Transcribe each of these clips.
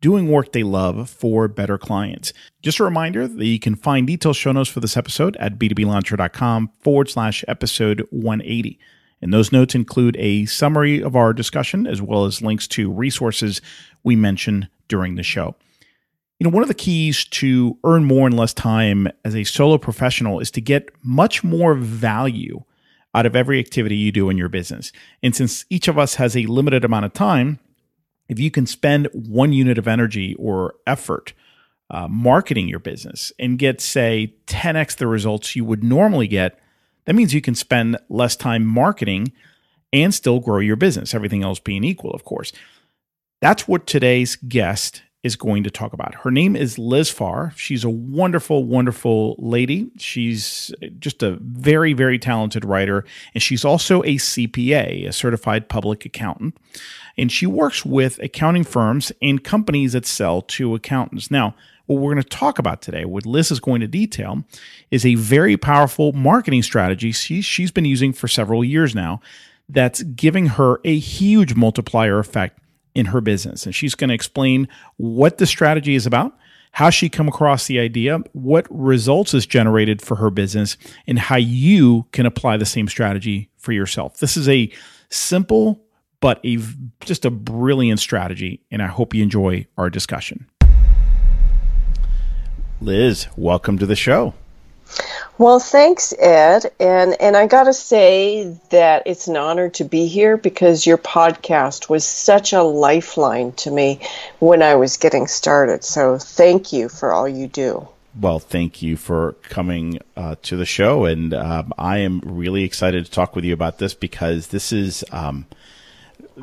doing work they love for better clients. Just a reminder that you can find detailed show notes for this episode at b2blauncher.com forward slash episode 180. And those notes include a summary of our discussion as well as links to resources we mention during the show. You know, one of the keys to earn more in less time as a solo professional is to get much more value out of every activity you do in your business. And since each of us has a limited amount of time, if you can spend one unit of energy or effort uh, marketing your business and get, say, 10x the results you would normally get, that means you can spend less time marketing and still grow your business, everything else being equal, of course. That's what today's guest is going to talk about. Her name is Liz Farr. She's a wonderful, wonderful lady. She's just a very, very talented writer. And she's also a CPA, a certified public accountant. And she works with accounting firms and companies that sell to accountants. Now, what we're going to talk about today, what Liz is going to detail, is a very powerful marketing strategy she, she's been using for several years now that's giving her a huge multiplier effect in her business. And she's going to explain what the strategy is about, how she come across the idea, what results is generated for her business, and how you can apply the same strategy for yourself. This is a simple but a just a brilliant strategy and I hope you enjoy our discussion. Liz, welcome to the show. Well, thanks, Ed. And and I got to say that it's an honor to be here because your podcast was such a lifeline to me when I was getting started. So thank you for all you do. Well, thank you for coming uh, to the show, and um, I am really excited to talk with you about this because this is, um,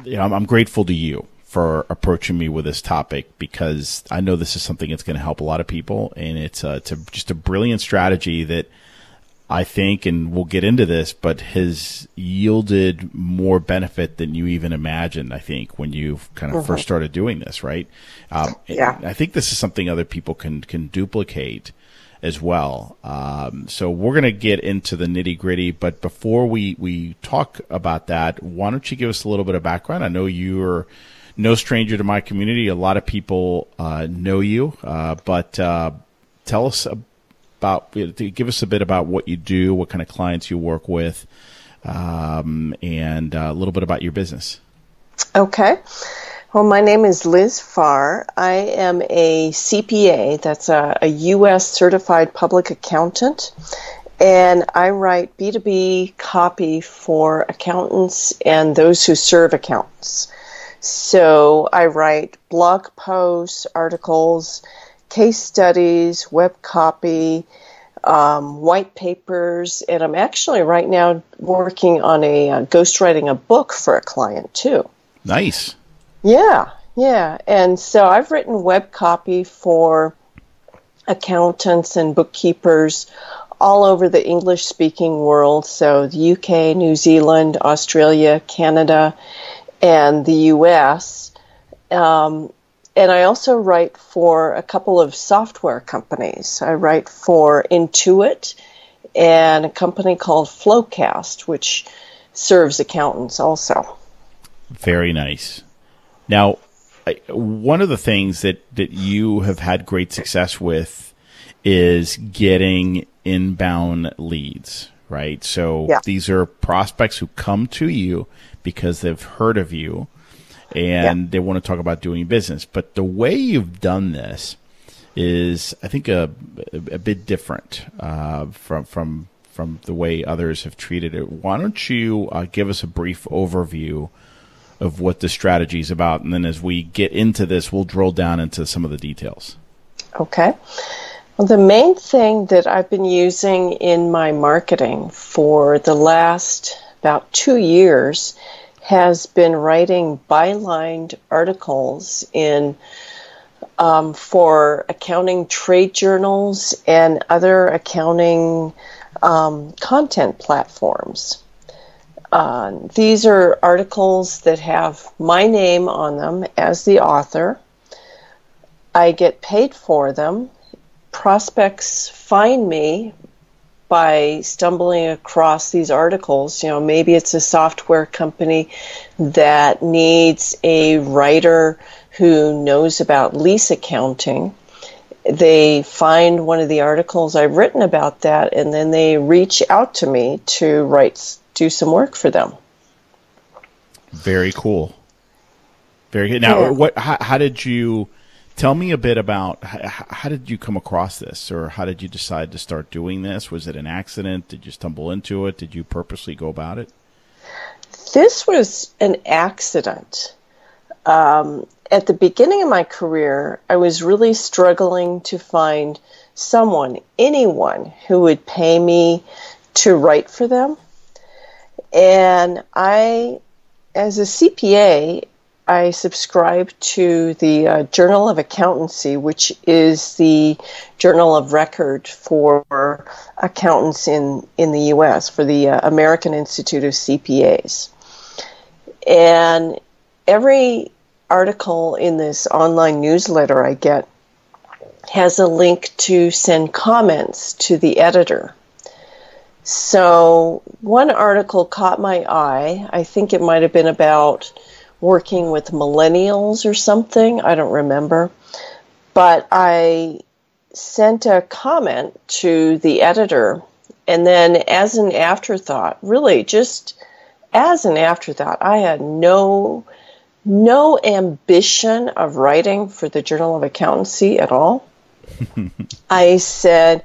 you know, I'm, I'm grateful to you for approaching me with this topic because I know this is something that's going to help a lot of people, and it's, uh, it's a, just a brilliant strategy that I think, and we'll get into this, but has yielded more benefit than you even imagined. I think when you kind of mm-hmm. first started doing this, right? Um, yeah. I think this is something other people can can duplicate as well. Um, so we're going to get into the nitty gritty, but before we we talk about that, why don't you give us a little bit of background? I know you're no stranger to my community. A lot of people uh, know you, uh, but uh, tell us about give us a bit about what you do, what kind of clients you work with, um, and uh, a little bit about your business. Okay. Well, my name is Liz Farr. I am a CPA, that's a, a U.S. certified public accountant, and I write B2B copy for accountants and those who serve accountants. So I write blog posts, articles, case studies, web copy, um, white papers, and I'm actually right now working on a uh, ghostwriting a book for a client too. Nice. Yeah, yeah. And so I've written web copy for accountants and bookkeepers all over the English speaking world. So the UK, New Zealand, Australia, Canada, and the US. Um, and I also write for a couple of software companies. I write for Intuit and a company called FloQast, which serves accountants also. Very nice. Now, one of the things that, that you have had great success with is getting inbound leads, right? So yeah. these are prospects who come to you because they've heard of you and yeah. they want to talk about doing business. But the way you've done this is, I think, a, a bit different uh, from from from the way others have treated it. Why don't you uh, give us a brief overview of what the strategy is about, and then as we get into this, we'll drill down into some of the details. Okay. Well, the main thing that I've been using in my marketing for the last about two years has been writing bylined articles in um, for accounting trade journals and other accounting um, content platforms. Uh, these are articles that have my name on them as the author. I get paid for them. Prospects find me by stumbling across these articles. You know, maybe it's a software company that needs a writer who knows about lease accounting. They find one of the articles I've written about that, and then they reach out to me to write, do some work for them. Very cool. Very good. Now, yeah. what? How, how did you? Tell me a bit about how, how, did you come across this, or how did you decide to start doing this? Was it an accident? Did you stumble into it? Did you purposely go about it? This was an accident. Um, at the beginning of my career, I was really struggling to find someone, anyone, who would pay me to write for them. And I, as a CPA, I subscribe to the uh, Journal of Accountancy, which is the journal of record for accountants in, in the U.S., for the uh, American Institute of CPAs. And every article in this online newsletter I get has a link to send comments to the editor. So one article caught my eye. I think it might have been about working with millennials or something. I don't remember. But I sent a comment to the editor, and then as an afterthought, really just as an afterthought, I had no no ambition of writing for the Journal of Accountancy at all. I said,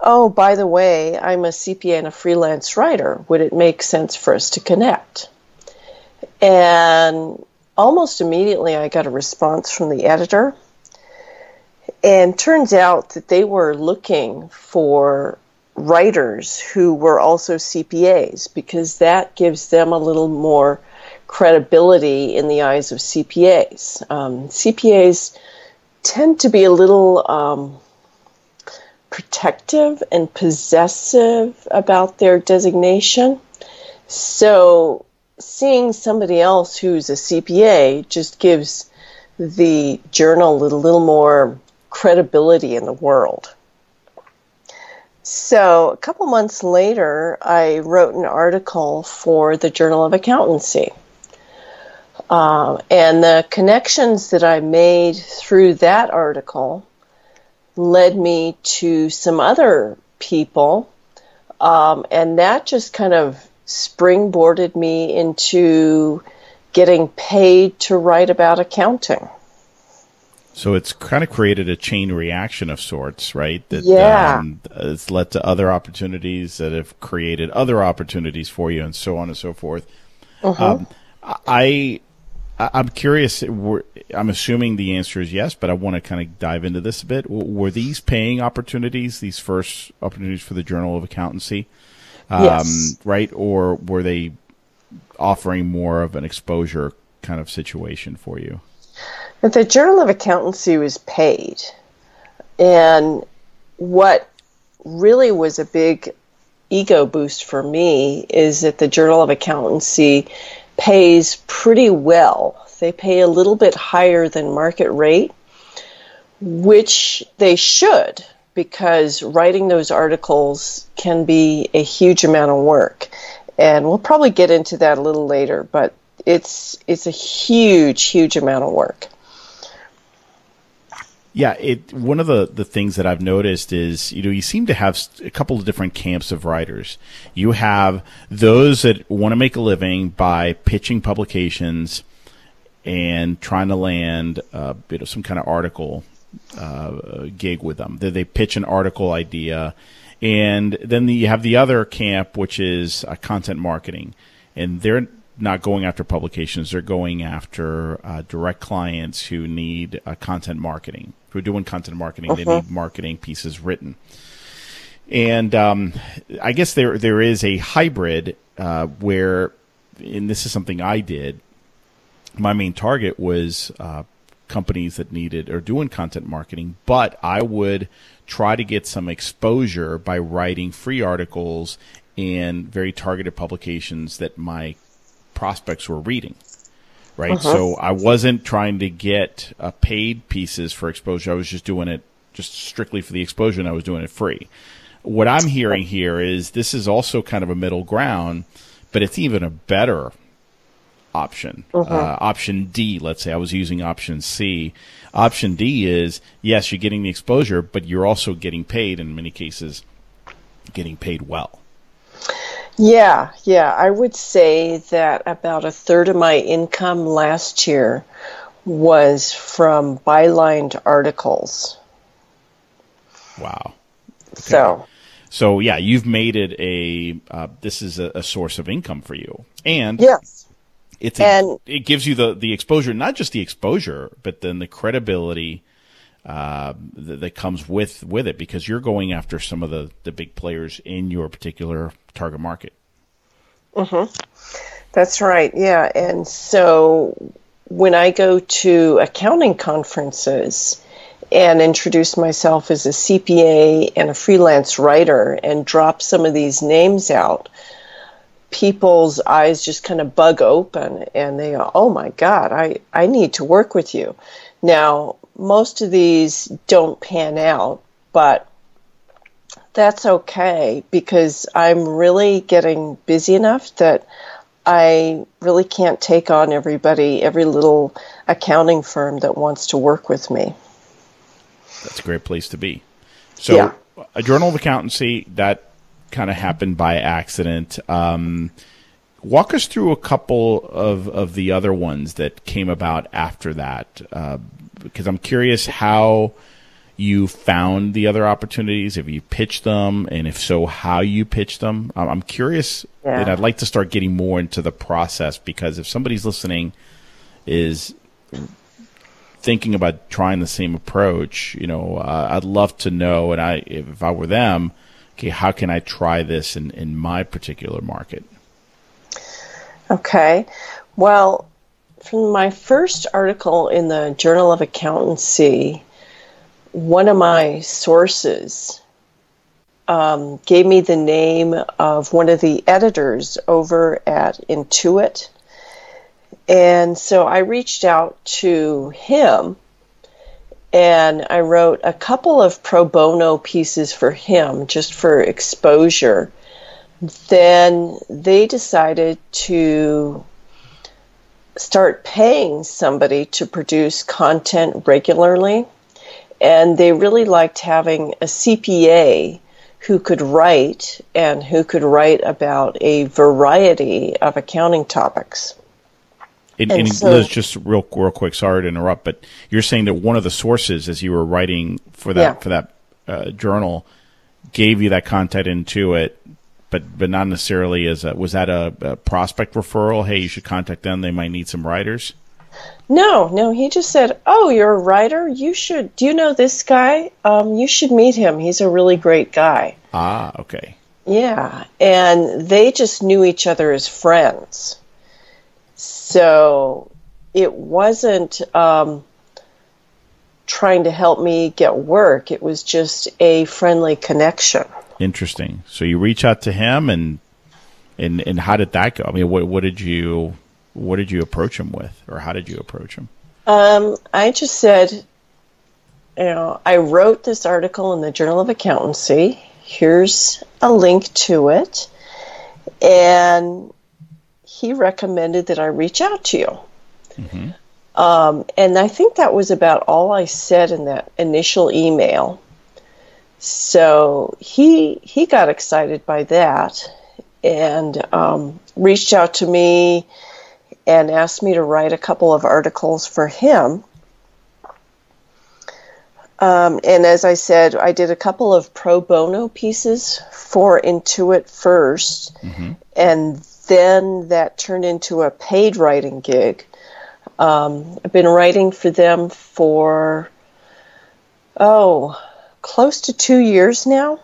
Oh, by the way, I'm a CPA and a freelance writer. Would it make sense for us to connect? And almost immediately, I got a response from the editor. And turns out that they were looking for writers who were also CPAs because that gives them a little more credibility in the eyes of CPAs. Um, CPAs tend to be a little um, protective and possessive about their designation. So seeing somebody else who's a CPA just gives the journal a little more credibility in the world. So, a couple months later, I wrote an article for the Journal of Accountancy. Uh, and the connections that I made through that article led me to some other people. Um, and that just kind of springboarded me into getting paid to write about accounting. So it's kind of created a chain reaction of sorts, right? That yeah. um, it's led to other opportunities that have created other opportunities for you, and so on and so forth. Uh-huh. Um, I I'm curious. I'm assuming the answer is yes, but I want to kind of dive into this a bit. Were these paying opportunities, these first opportunities for the Journal of Accountancy? Um, yes. Right? Or were they offering more of an exposure kind of situation for you? The Journal of Accountancy was paid. And what really was a big ego boost for me is that the Journal of Accountancy pays pretty well. They pay a little bit higher than market rate, which they should because writing those articles can be a huge amount of work. And we'll probably get into that a little later, but it's it's a huge, huge amount of work. Yeah, it one of the the things that I've noticed is you know you seem to have a couple of different camps of writers. You have those that want to make a living by pitching publications and trying to land uh, you know some kind of article uh, gig with them. They, they pitch an article idea, and then the, you have the other camp, which is uh, content marketing, and they're not going after publications; they're going after uh, direct clients who need uh, content marketing, who are doing content marketing. Uh-huh. They need marketing pieces written, and um, I guess there there is a hybrid uh, where, and this is something I did. My main target was uh, companies that needed or doing content marketing, but I would try to get some exposure by writing free articles in very targeted publications that my prospects were reading. Right. Uh-huh. So I wasn't trying to get uh, paid pieces for exposure. I was just doing it just strictly for the exposure and I was doing it free. What I'm hearing here is this is also kind of a middle ground, but it's even a better option. Uh-huh. Uh, option D, let's say I was using option C. Option D is yes, you're getting the exposure, but you're also getting paid in many cases, getting paid well. Yeah, yeah. I would say that about a third of my income last year was from bylined articles. Wow. Okay. So. So yeah, you've made it a. Uh, this is a, a, source of income for you, and yes, it's a, and it gives you the the exposure, not just the exposure, but then the credibility uh, that, that, comes with with it because you're going after some of the the big players in your particular target market. Mm-hmm. That's right. Yeah, and so when I go to accounting conferences and introduce myself as a CPA and a freelance writer and drop some of these names out, people's eyes just kind of bug open and they go, "Oh my God, I I need to work with you." Now, most of these don't pan out, but that's okay because I'm really getting busy enough that I really can't take on everybody, every little accounting firm that wants to work with me. That's a great place to be. So, yeah. a journal of accountancy that kind of happened by accident. Um, walk us through a couple of, of the other ones that came about after that, uh, because I'm curious how you found the other opportunities, if you pitched them, and if so, how you pitched them. I'm curious, yeah. and I'd like to start getting more into the process because if somebody's listening is thinking about trying the same approach, you know, uh, I'd love to know, and I, if I were them, okay, how can I try this in, in my particular market? Okay. Well, from my first article in the Journal of Accountancy, one of my sources um, gave me the name of one of the editors over at Intuit. And so I reached out to him and I wrote a couple of pro bono pieces for him just for exposure. Then they decided to start paying somebody to produce content regularly and they really liked having a CPA who could write and who could write about a variety of accounting topics. And, and, and so, Liz, just real real quick, sorry to interrupt, but you're saying that one of the sources, as you were writing for that yeah. for that uh, journal, gave you that content Intuit, but but not necessarily as a was that a, a prospect referral? Hey, you should contact them; they might need some writers. No, no, he just said, "Oh, you're a writer. You should. Do you know this guy? Um, you should meet him. He's a really great guy." Ah, okay. Yeah, and they just knew each other as friends, so it wasn't um, trying to help me get work. It was just a friendly connection. Interesting. So you reach out to him, and and and how did that go? I mean, what what did you what did you approach him with, or how did you approach him? Um, I just said, you know, I wrote this article in the Journal of Accountancy. Here's a link to it. And he recommended that I reach out to you. Mm-hmm. Um, and I think that was about all I said in that initial email. So he he got excited by that and um, reached out to me and asked me to write a couple of articles for him. Um, and as I said, I did a couple of pro bono pieces for Intuit 1st mm-hmm. and then that turned into a paid writing gig. Um, I've been writing for them for, oh, close to two years now.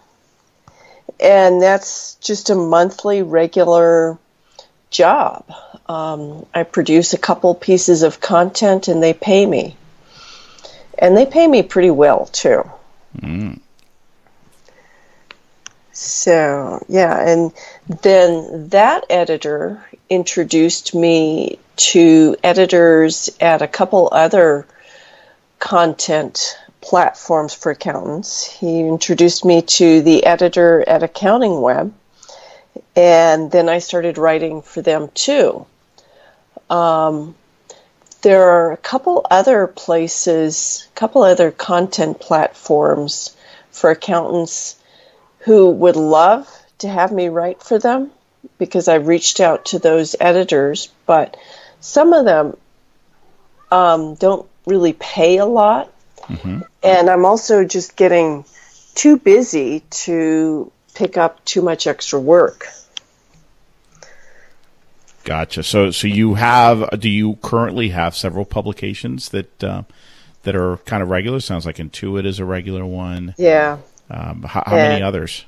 And that's just a monthly regular job. Um, I produce a couple pieces of content and they pay me. And they pay me pretty well too. Mm. So, yeah, and then that editor introduced me to editors at a couple other content platforms for accountants. He introduced me to the editor at Accounting Web, and then I started writing for them too. Um, there are a couple other places, a couple other content platforms for accountants who would love to have me write for them because I've reached out to those editors, but some of them um, don't really pay a lot. Mm-hmm. And I'm also just getting too busy to pick up too much extra work. Gotcha. So, so you have? Do you currently have several publications that uh, that are kind of regular? Sounds like Intuit is a regular one. Yeah. Um, how, how many others?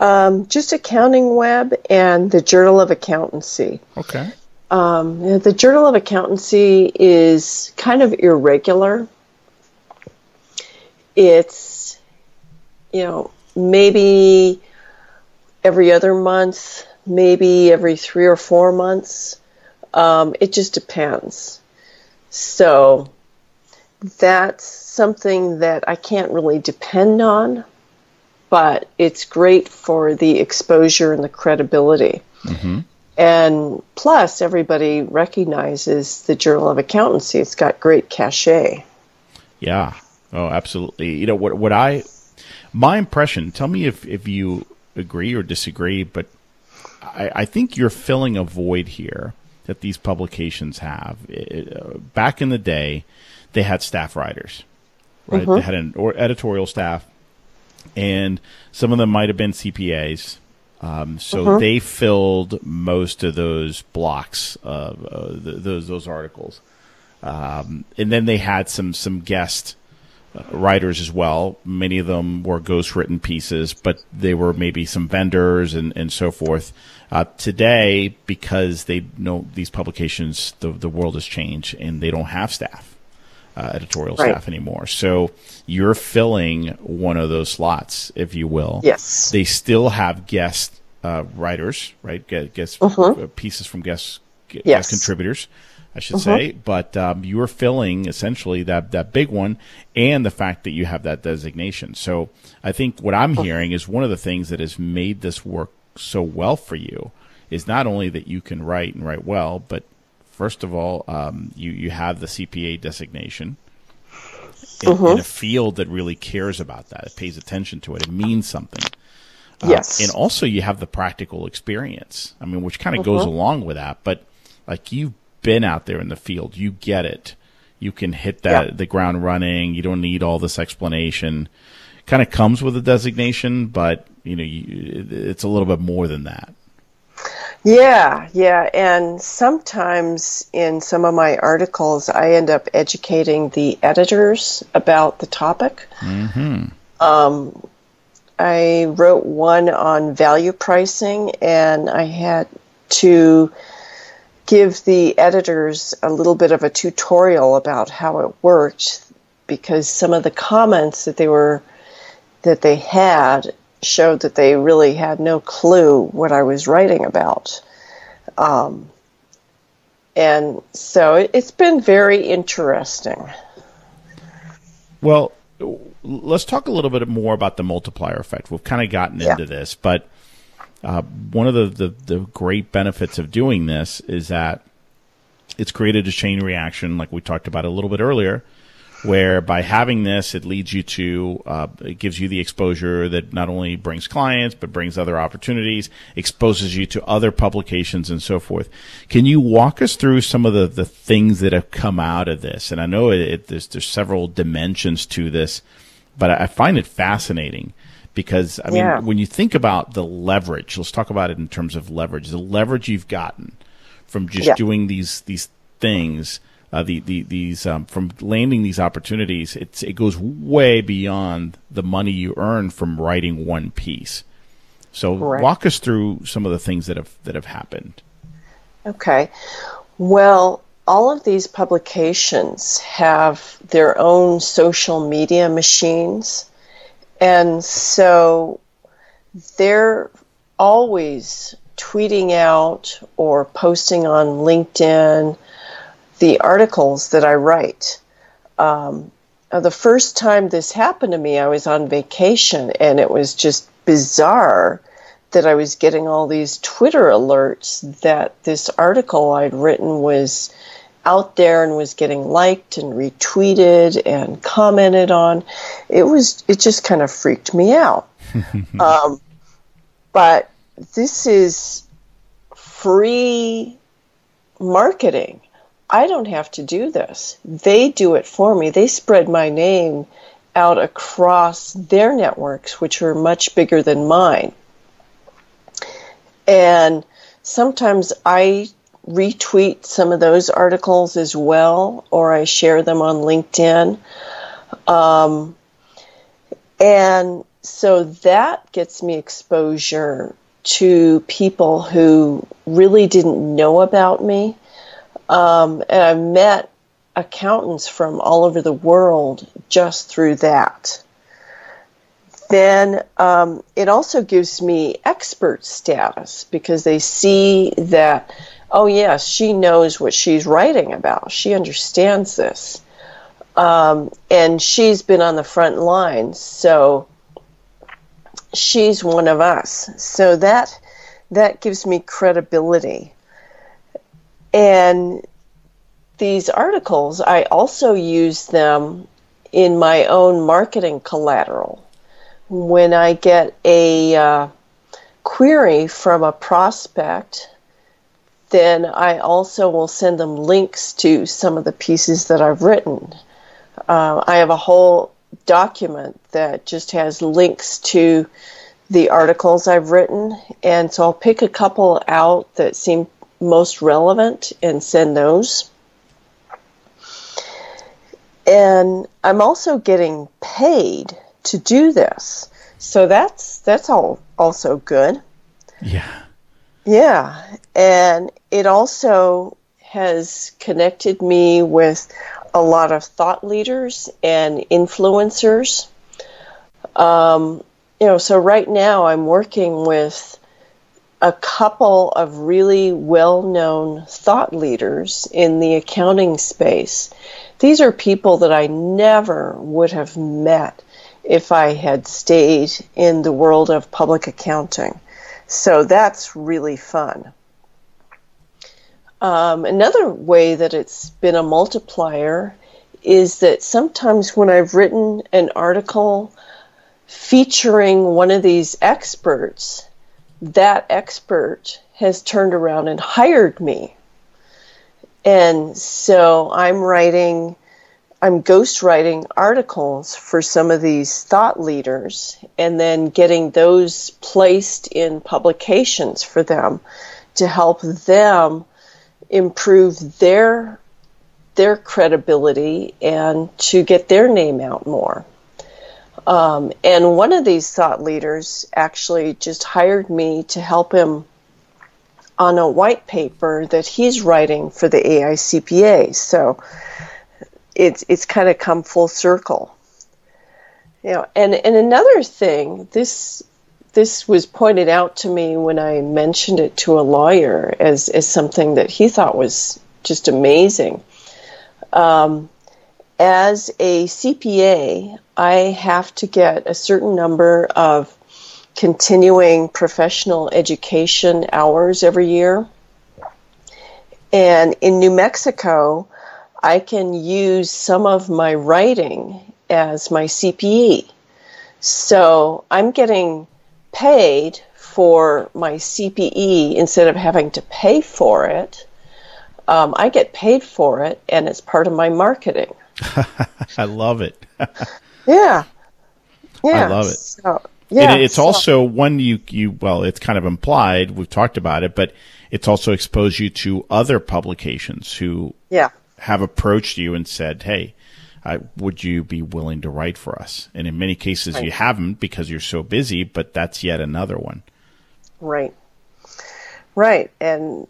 Um, just Accounting Web and the Journal of Accountancy. Okay. Um, the Journal of Accountancy is kind of irregular. It's, you know, maybe every other month, maybe every three or four months. Um, it just depends. So that's something that I can't really depend on, but it's great for the exposure and the credibility. Mm-hmm. And plus, everybody recognizes the Journal of Accountancy. It's got great cachet. Yeah. Oh, absolutely. You know what? What I, my impression. Tell me if if you agree or disagree, but I, I think you're filling a void here that these publications have. It, uh, back in the day, they had staff writers, right? Mm-hmm. They had an or editorial staff, and some of them might have been CPAs um, so uh-huh. they filled most of those blocks of uh, the, those those articles, um, and then they had some some guest uh, writers as well. Many of them were ghost written pieces, but they were maybe some vendors and and so forth. Uh, today, because they know these publications, the the world has changed, and they don't have staff. Uh, editorial right. staff anymore. So you're filling one of those slots, if you will. Yes. They still have guest uh, writers, right? Guest uh-huh. pieces from guest, yes. contributors, I should uh-huh. say. But um, you're filling essentially that that big one, and the fact that you have that designation. So I think what I'm uh-huh. hearing is one of the things that has made this work so well for you is not only that you can write and write well, but first of all, um, you you have the CPA designation. In, in, a field that really cares about that, it pays attention to it, it means something. Uh, yes, and also you have the practical experience. I mean, which kind of goes along with that. But like you've been out there in the field, you get it. You can hit that yeah. the ground running. You don't need all this explanation. Kind of comes with a designation, but you know, you, it's a little bit more than that. Yeah, yeah. And sometimes in some of my articles, I end up educating the editors about the topic. Mm-hmm. Um, I wrote one on value pricing, and I had to give the editors a little bit of a tutorial about how it worked because some of the comments that they were that they had showed that they really had no clue what I was writing about. Um, and so it, it's been very interesting. Well, let's talk a little bit more about the multiplier effect. We've kind of gotten yeah. into this, but uh, one of the, the, the great benefits of doing this is that it's created a chain reaction, like we talked about a little bit earlier, where by having this, it leads you to, uh, it gives you the exposure that not only brings clients, but brings other opportunities, exposes you to other publications and so forth. Can you walk us through some of the, the things that have come out of this? And I know it, it, there's, there's several dimensions to this, but I find it fascinating because, I mean, yeah. when you think about the leverage, let's talk about it in terms of leverage, the leverage you've gotten from just yeah. doing these, these things uh, the, the these um, from landing these opportunities, it's it goes way beyond the money you earn from writing one piece. So Correct. walk us through some of the things that have that have happened. Okay, well, all of these publications have their own social media machines, and so they're always tweeting out or posting on LinkedIn the articles that I write. Um, the first time this happened to me, I was on vacation and it was just bizarre that I was getting all these Twitter alerts that this article I'd written was out there and was getting liked and retweeted and commented on. It was it just kind of freaked me out. um, but this is free marketing. I don't have to do this. They do it for me. They spread my name out across their networks, which are much bigger than mine. And sometimes I retweet some of those articles as well, or I share them on LinkedIn. Um, and so that gets me exposure to people who really didn't know about me. Um, and I've met accountants from all over the world just through that. Then um, it also gives me expert status because they see that, oh, yes, she knows what she's writing about. She understands this. Um, and she's been on the front lines. So she's one of us. So that that gives me credibility. And these articles, I also use them in my own marketing collateral. When I get a uh, query from a prospect, then I also will send them links to some of the pieces that I've written. Uh, I have a whole document that just has links to the articles I've written, and so I'll pick a couple out that seem most relevant and send those. And I'm also getting paid to do this. So that's that's all also good. Yeah. Yeah. And it also has connected me with a lot of thought leaders and influencers. Um, you know, so right now I'm working with a couple of really well known thought leaders in the accounting space. These are people that I never would have met if I had stayed in the world of public accounting. So that's really fun. Um, another way that it's been a multiplier is that sometimes when I've written an article featuring one of these experts, that expert has turned around and hired me. And so I'm writing, I'm ghostwriting articles for some of these thought leaders and then getting those placed in publications for them to help them improve their their credibility and to get their name out more. Um, and one of these thought leaders actually just hired me to help him on a white paper that he's writing for the AICPA. So it's it's kind of come full circle. You know, and and another thing, this this was pointed out to me when I mentioned it to a lawyer as, as something that he thought was just amazing. Um, as a CPA, I have to get a certain number of continuing professional education hours every year. And in New Mexico, I can use some of my writing as my CPE. So I'm getting paid for my CPE instead of having to pay for it. Um, I get paid for it, and it's part of my marketing. I love it. yeah, yeah. I love it. So, yeah, and it's so. also one you you well, it's kind of implied. We've talked about it, but it's also exposed you to other publications who yeah have approached you and said, "Hey, uh, would you be willing to write for us? And in many cases, right. you haven't because you're so busy, but that's yet another one. Right. Right. And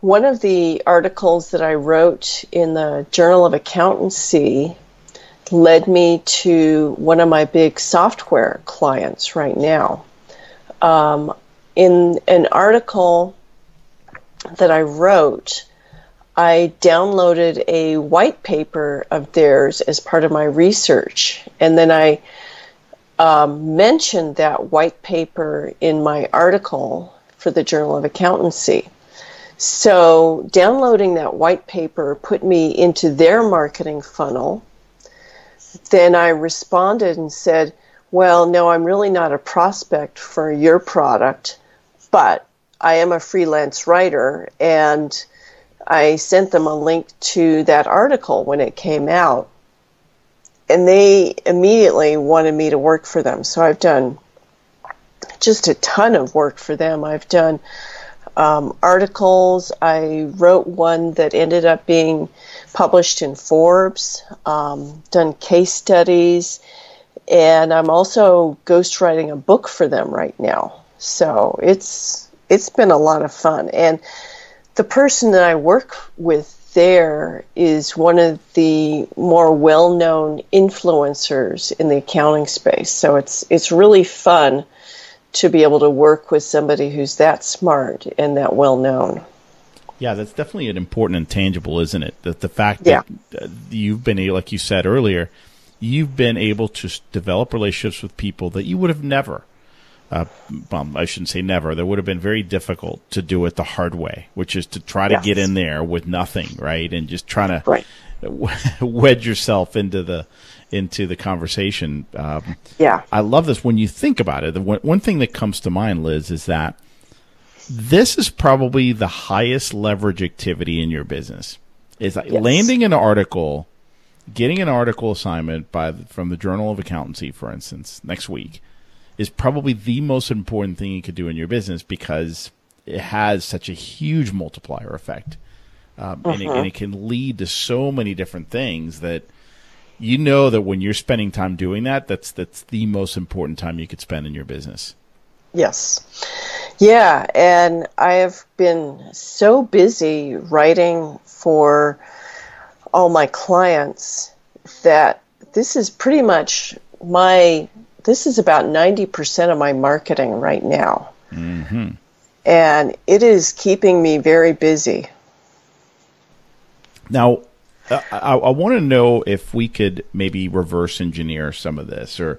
one of the articles that I wrote in the Journal of Accountancy led me to one of my big software clients right now. um, in an article that I wrote, I downloaded a white paper of theirs as part of my research, and then I um, mentioned that white paper in my article for the Journal of Accountancy. So, downloading that white paper put me into their marketing funnel. Then I responded and said, Well, no, I'm really not a prospect for your product, but I am a freelance writer and I sent them a link to that article when it came out. And they immediately wanted me to work for them. So I've done just a ton of work for them. I've done um, articles. I wrote one that ended up being published in Forbes, um, done case studies, and I'm also ghostwriting a book for them right now. So it's it's been a lot of fun. And the person that I work with there is one of the more well-known influencers in the accounting space. So it's it's really fun to be able to work with somebody who's that smart and that well known. Yeah, that's definitely an important and tangible, isn't it? That the fact that you've been like you said earlier, you've been able to develop relationships with people that you would have never uh, well, I shouldn't say never. That would have been very difficult to do it the hard way, which is to try to yes. get in there with nothing, right, and just trying to right. wedge yourself into the into the conversation. Um, yeah, I love this. When you think about it, the one, one thing that comes to mind, Liz, is that this is probably the highest leverage activity in your business. Is yes. landing an article, getting an article assignment by from the Journal of Accountancy, for instance, next week is probably the most important thing you could do in your business because it has such a huge multiplier effect. Um, uh-huh. and, it, and, it, uh-huh. can lead to so many different things that you know that when you're spending time doing that, that's that's the most important time you could spend in your business. Yes. Yeah, and I have been so busy writing for all my clients that this is pretty much my this is about 90% of my marketing right now. Mm-hmm. And it is keeping me very busy. Now, I, I want to know if we could maybe reverse engineer some of this, or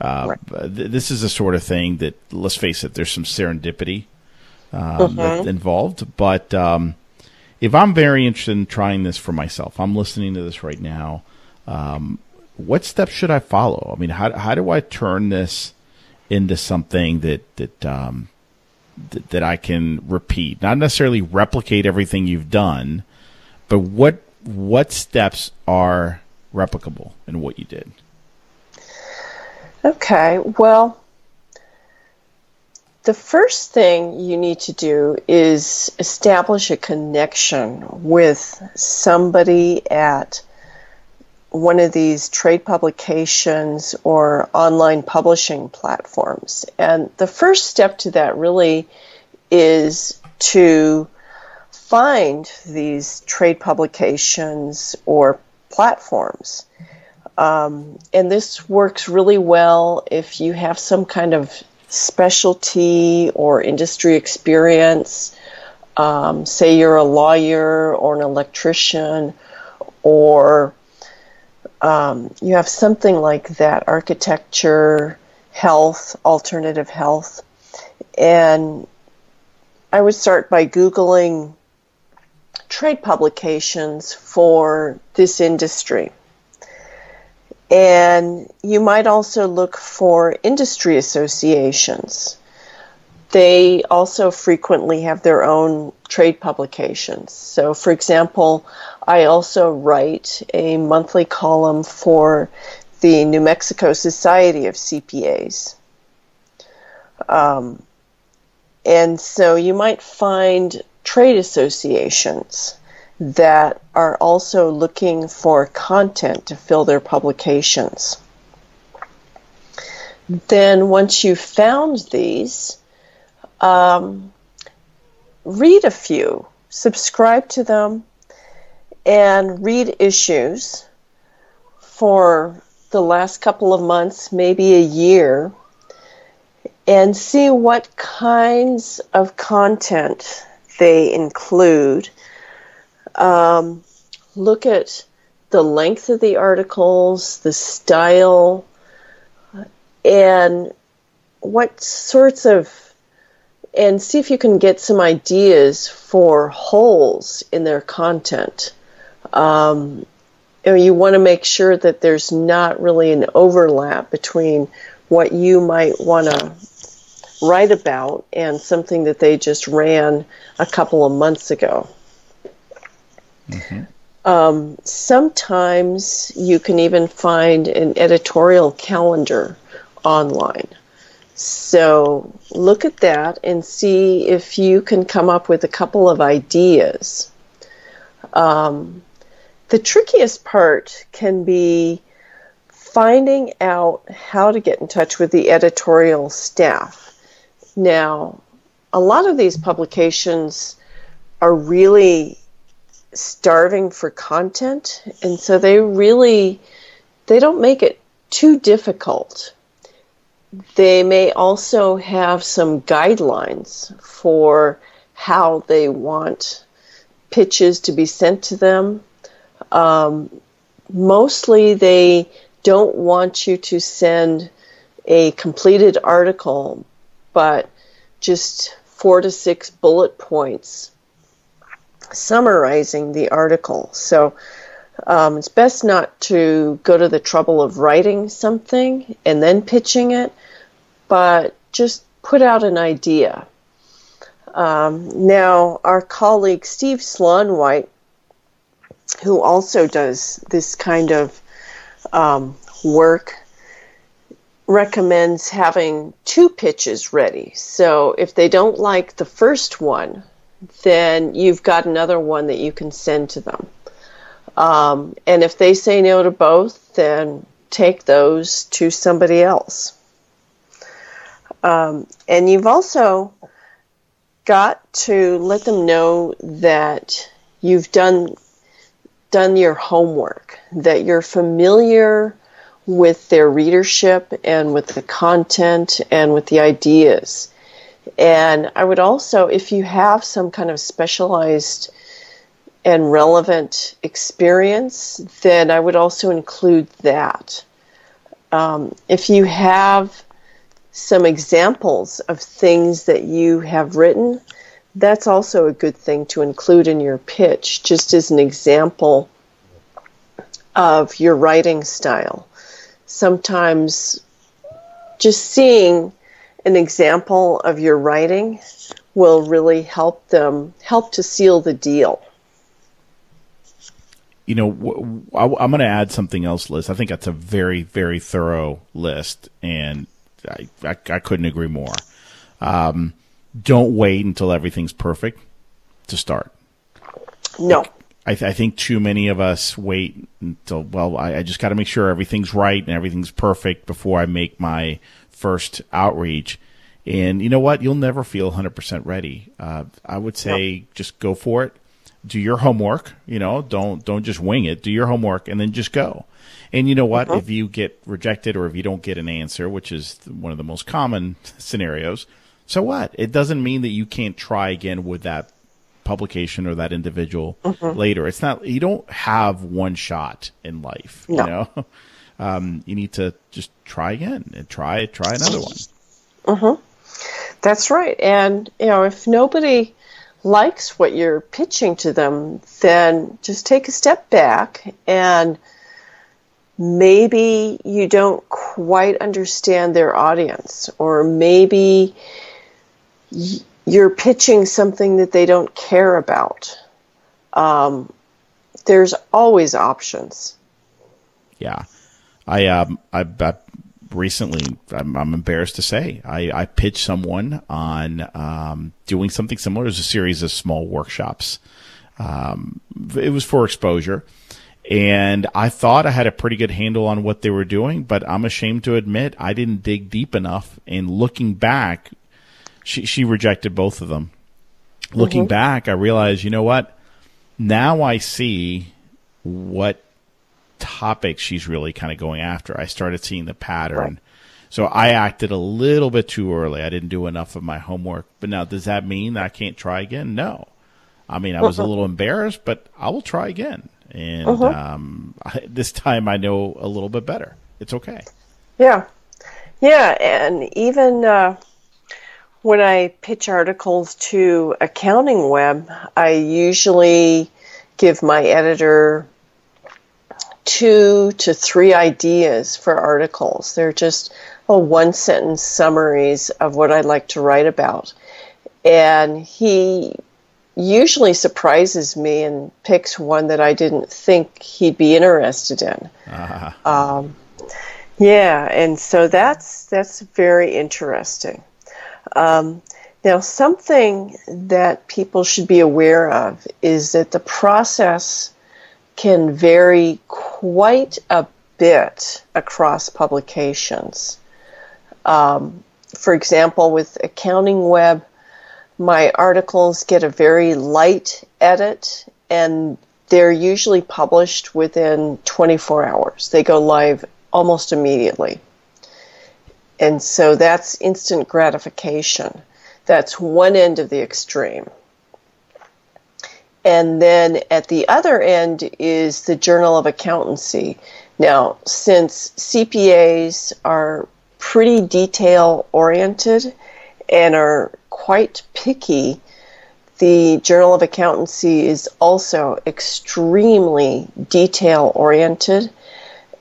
uh, right. th- this is the sort of thing that, let's face it, there's some serendipity um, mm-hmm. involved. But um, if I'm very interested in trying this for myself, I'm listening to this right now. Um, what steps should I follow? I mean, how how do I turn this into something that that um, th- that I can repeat? Not necessarily replicate everything you've done, but what what steps are replicable in what you did? Okay, well, the first thing you need to do is establish a connection with somebody at one of these trade publications or online publishing platforms. And the first step to that really is to find these trade publications or platforms. Um, and this works really well if you have some kind of specialty or industry experience. Um, say you're a lawyer or an electrician or um, you have something like that architecture, health, alternative health. And I would start by Googling trade publications for this industry. And you might also look for industry associations. They also frequently have their own trade publications. So, for example, I also write a monthly column for the New Mexico Society of CPAs. Um, and so you might find trade associations that are also looking for content to fill their publications. Then, once you've found these, um, read a few, subscribe to them, and read issues for the last couple of months, maybe a year, and see what kinds of content they include. Um, look at the length of the articles, the style, and what sorts of and see if you can get some ideas for holes in their content. Um, you, want to make sure that there's not really an overlap between what you might want to write about and something that they just ran a couple of months ago. Mm-hmm. Um, sometimes you can even find an editorial calendar online. So look at that and see if you can come up with a couple of ideas. Um, the trickiest part can be finding out how to get in touch with the editorial staff. Now, a lot of these publications are really starving for content and so they really they don't make it too difficult. They may also have some guidelines for how they want pitches to be sent to them. Um, mostly they don't want you to send a completed article but just four to six bullet points summarizing the article. So um, it's best not to go to the trouble of writing something and then pitching it, but just put out an idea. Um, now, our colleague Steve Slaunwhite, who also does this kind of um, work, recommends having two pitches ready. So if they don't like the first one, then you've got another one that you can send to them. Um, and if they say no to both, then take those to somebody else. Um, and you've also got to let them know that you've done done your homework, that you're familiar with their readership and with the content and with the ideas. And I would also, if you have some kind of specialized and relevant experience, then I would also include that. Um, if you have some examples of things that you have written, that's also a good thing to include in your pitch, just as an example of your writing style. Sometimes just seeing an example of your writing will really help them help to seal the deal. You know, I'm going to add something else, Liz. I think that's a very, very thorough list, and I, I, I couldn't agree more. Um, don't wait until everything's perfect to start. No. I, th- I, think too many of us wait until, well, I, I just got to make sure everything's right and everything's perfect before I make my first outreach. And you know what? You'll never feel 100% ready. Uh, I would say just go for it. Do your homework. You know, don't don't just wing it. Do your homework and then just go. And you know what? Uh-huh. If you get rejected or if you don't get an answer, which is one of the most common scenarios, so what? It doesn't mean that you can't try again with that publication or that individual uh-huh. later. It's not you don't have one shot in life. No. You know, um, you need to just try again and try try another one. Uh-huh. That's right. And, you know, if nobody likes what you're pitching to them, then just take a step back and maybe you don't quite understand their audience, or maybe you're pitching something that they don't care about. Um, there's always options. Yeah. I, um, I, I recently, I'm, I'm, embarrassed to say, I, I pitched someone on um, doing something similar as a series of small workshops. Um, it was for exposure. And I thought I had a pretty good handle on what they were doing, but I'm ashamed to admit I didn't dig deep enough. And looking back, she, she rejected both of them. Looking mm-hmm. back, I realized, you know what? Now I see what topic she's really kind of going after. I started seeing the pattern. Right. So I acted a little bit too early. I didn't do enough of my homework. But now, does that mean that I can't try again? No. I mean, I was a little embarrassed, but I will try again. And um, I, this time I know a little bit better. It's okay. Yeah. Yeah. And even uh, when I pitch articles to Accounting Web, I usually give my editor two to three ideas for articles. They're just oh, one sentence summaries of what I'd like to write about. And he usually surprises me and picks one that I didn't think he'd be interested in. Uh-huh. Um, yeah, and so that's that's very interesting. Um, now, something that people should be aware of is that the process can vary quite a bit across publications. Um, for example, with Accounting Web, my articles get a very light edit and they're usually published within 24 hours. They go live almost immediately. And so that's instant gratification. That's one end of the extreme. And then at the other end is the Journal of Accountancy. Now, since CPAs are pretty detail oriented and are quite picky, the Journal of Accountancy is also extremely detail oriented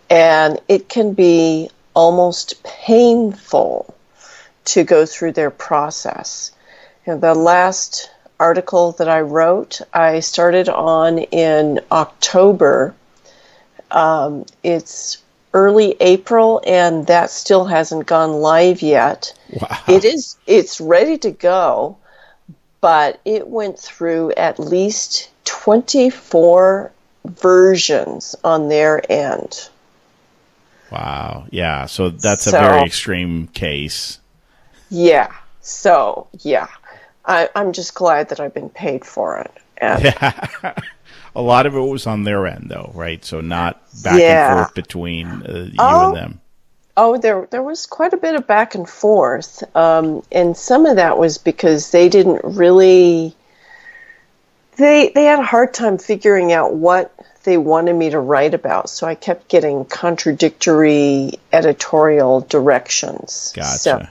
and it can be almost painful to go through their process. You know, the last article that I wrote, I started on in October. Um, it's early April, and that still hasn't gone live yet. Wow. It is. It's ready to go, but it went through at least twenty four versions on their end. Wow. Yeah. So that's so, a very extreme case. Yeah. So yeah. I, am just glad that I've been paid for it. And yeah. a lot of it was on their end, though, right? So not back yeah. and forth between uh, you oh, and them. Oh, there there was quite a bit of back and forth, um, and some of that was because they didn't really. They they had a hard time figuring out what they wanted me to write about, so I kept getting contradictory editorial directions. Gotcha. So,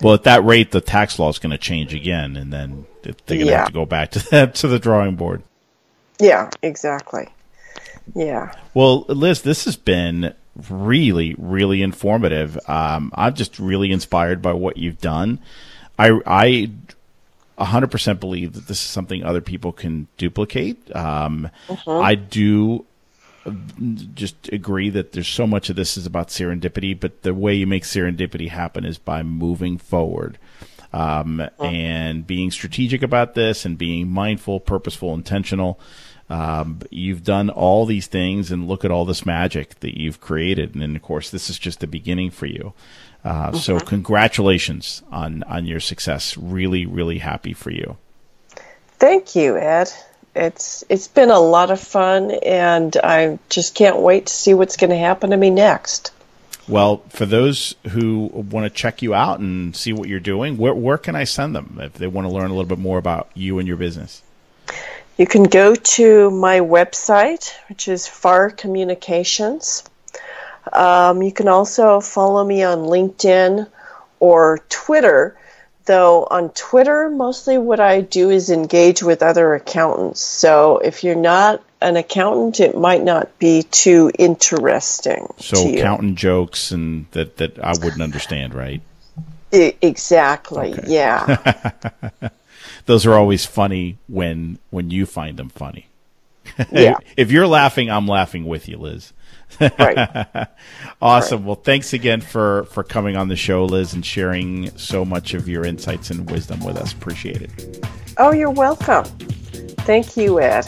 well, at that rate, the tax law is going to change again, and then they're going to yeah. have to go back to the, to the drawing board. Yeah, exactly. Yeah. Well, Liz, this has been really, really informative. Um, I'm just really inspired by what you've done. I, I 100% believe that this is something other people can duplicate. Um, uh-huh. I do just agree that there's so much of this is about serendipity, but the way you make serendipity happen is by moving forward. Um, and being strategic about this and being mindful, purposeful, intentional. Um, you've done all these things and look at all this magic that you've created. And, of course, this is just the beginning for you. Uh, So congratulations on, on your success. Really, really happy for you. Thank you, Ed it's it's been a lot of fun, and I just can't wait to see what's going to happen to me next. Well, for those who want to check you out and see what you're doing, where where can I send them if they want to learn a little bit more about you and your business? You can go to my website, which is Farr Communications. Um, you can also follow me on LinkedIn or Twitter Though on Twitter, mostly what I do is engage with other accountants. So if you're not an accountant, it might not be too interesting. So accountant jokes and that that I wouldn't understand, right? I, exactly. Okay. Yeah. Those are always funny when when you find them funny. Yeah. if you're laughing, I'm laughing with you, Liz. right. awesome. Right. Well, thanks again for for coming on the show, Liz, and sharing so much of your insights and wisdom with us. Appreciate it. Oh, you're welcome. Thank you, Ed.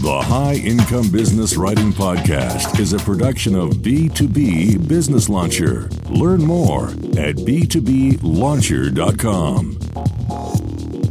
The High Income Business Writing Podcast is a production of B2B Business Launcher. Learn more at b2blauncher.com.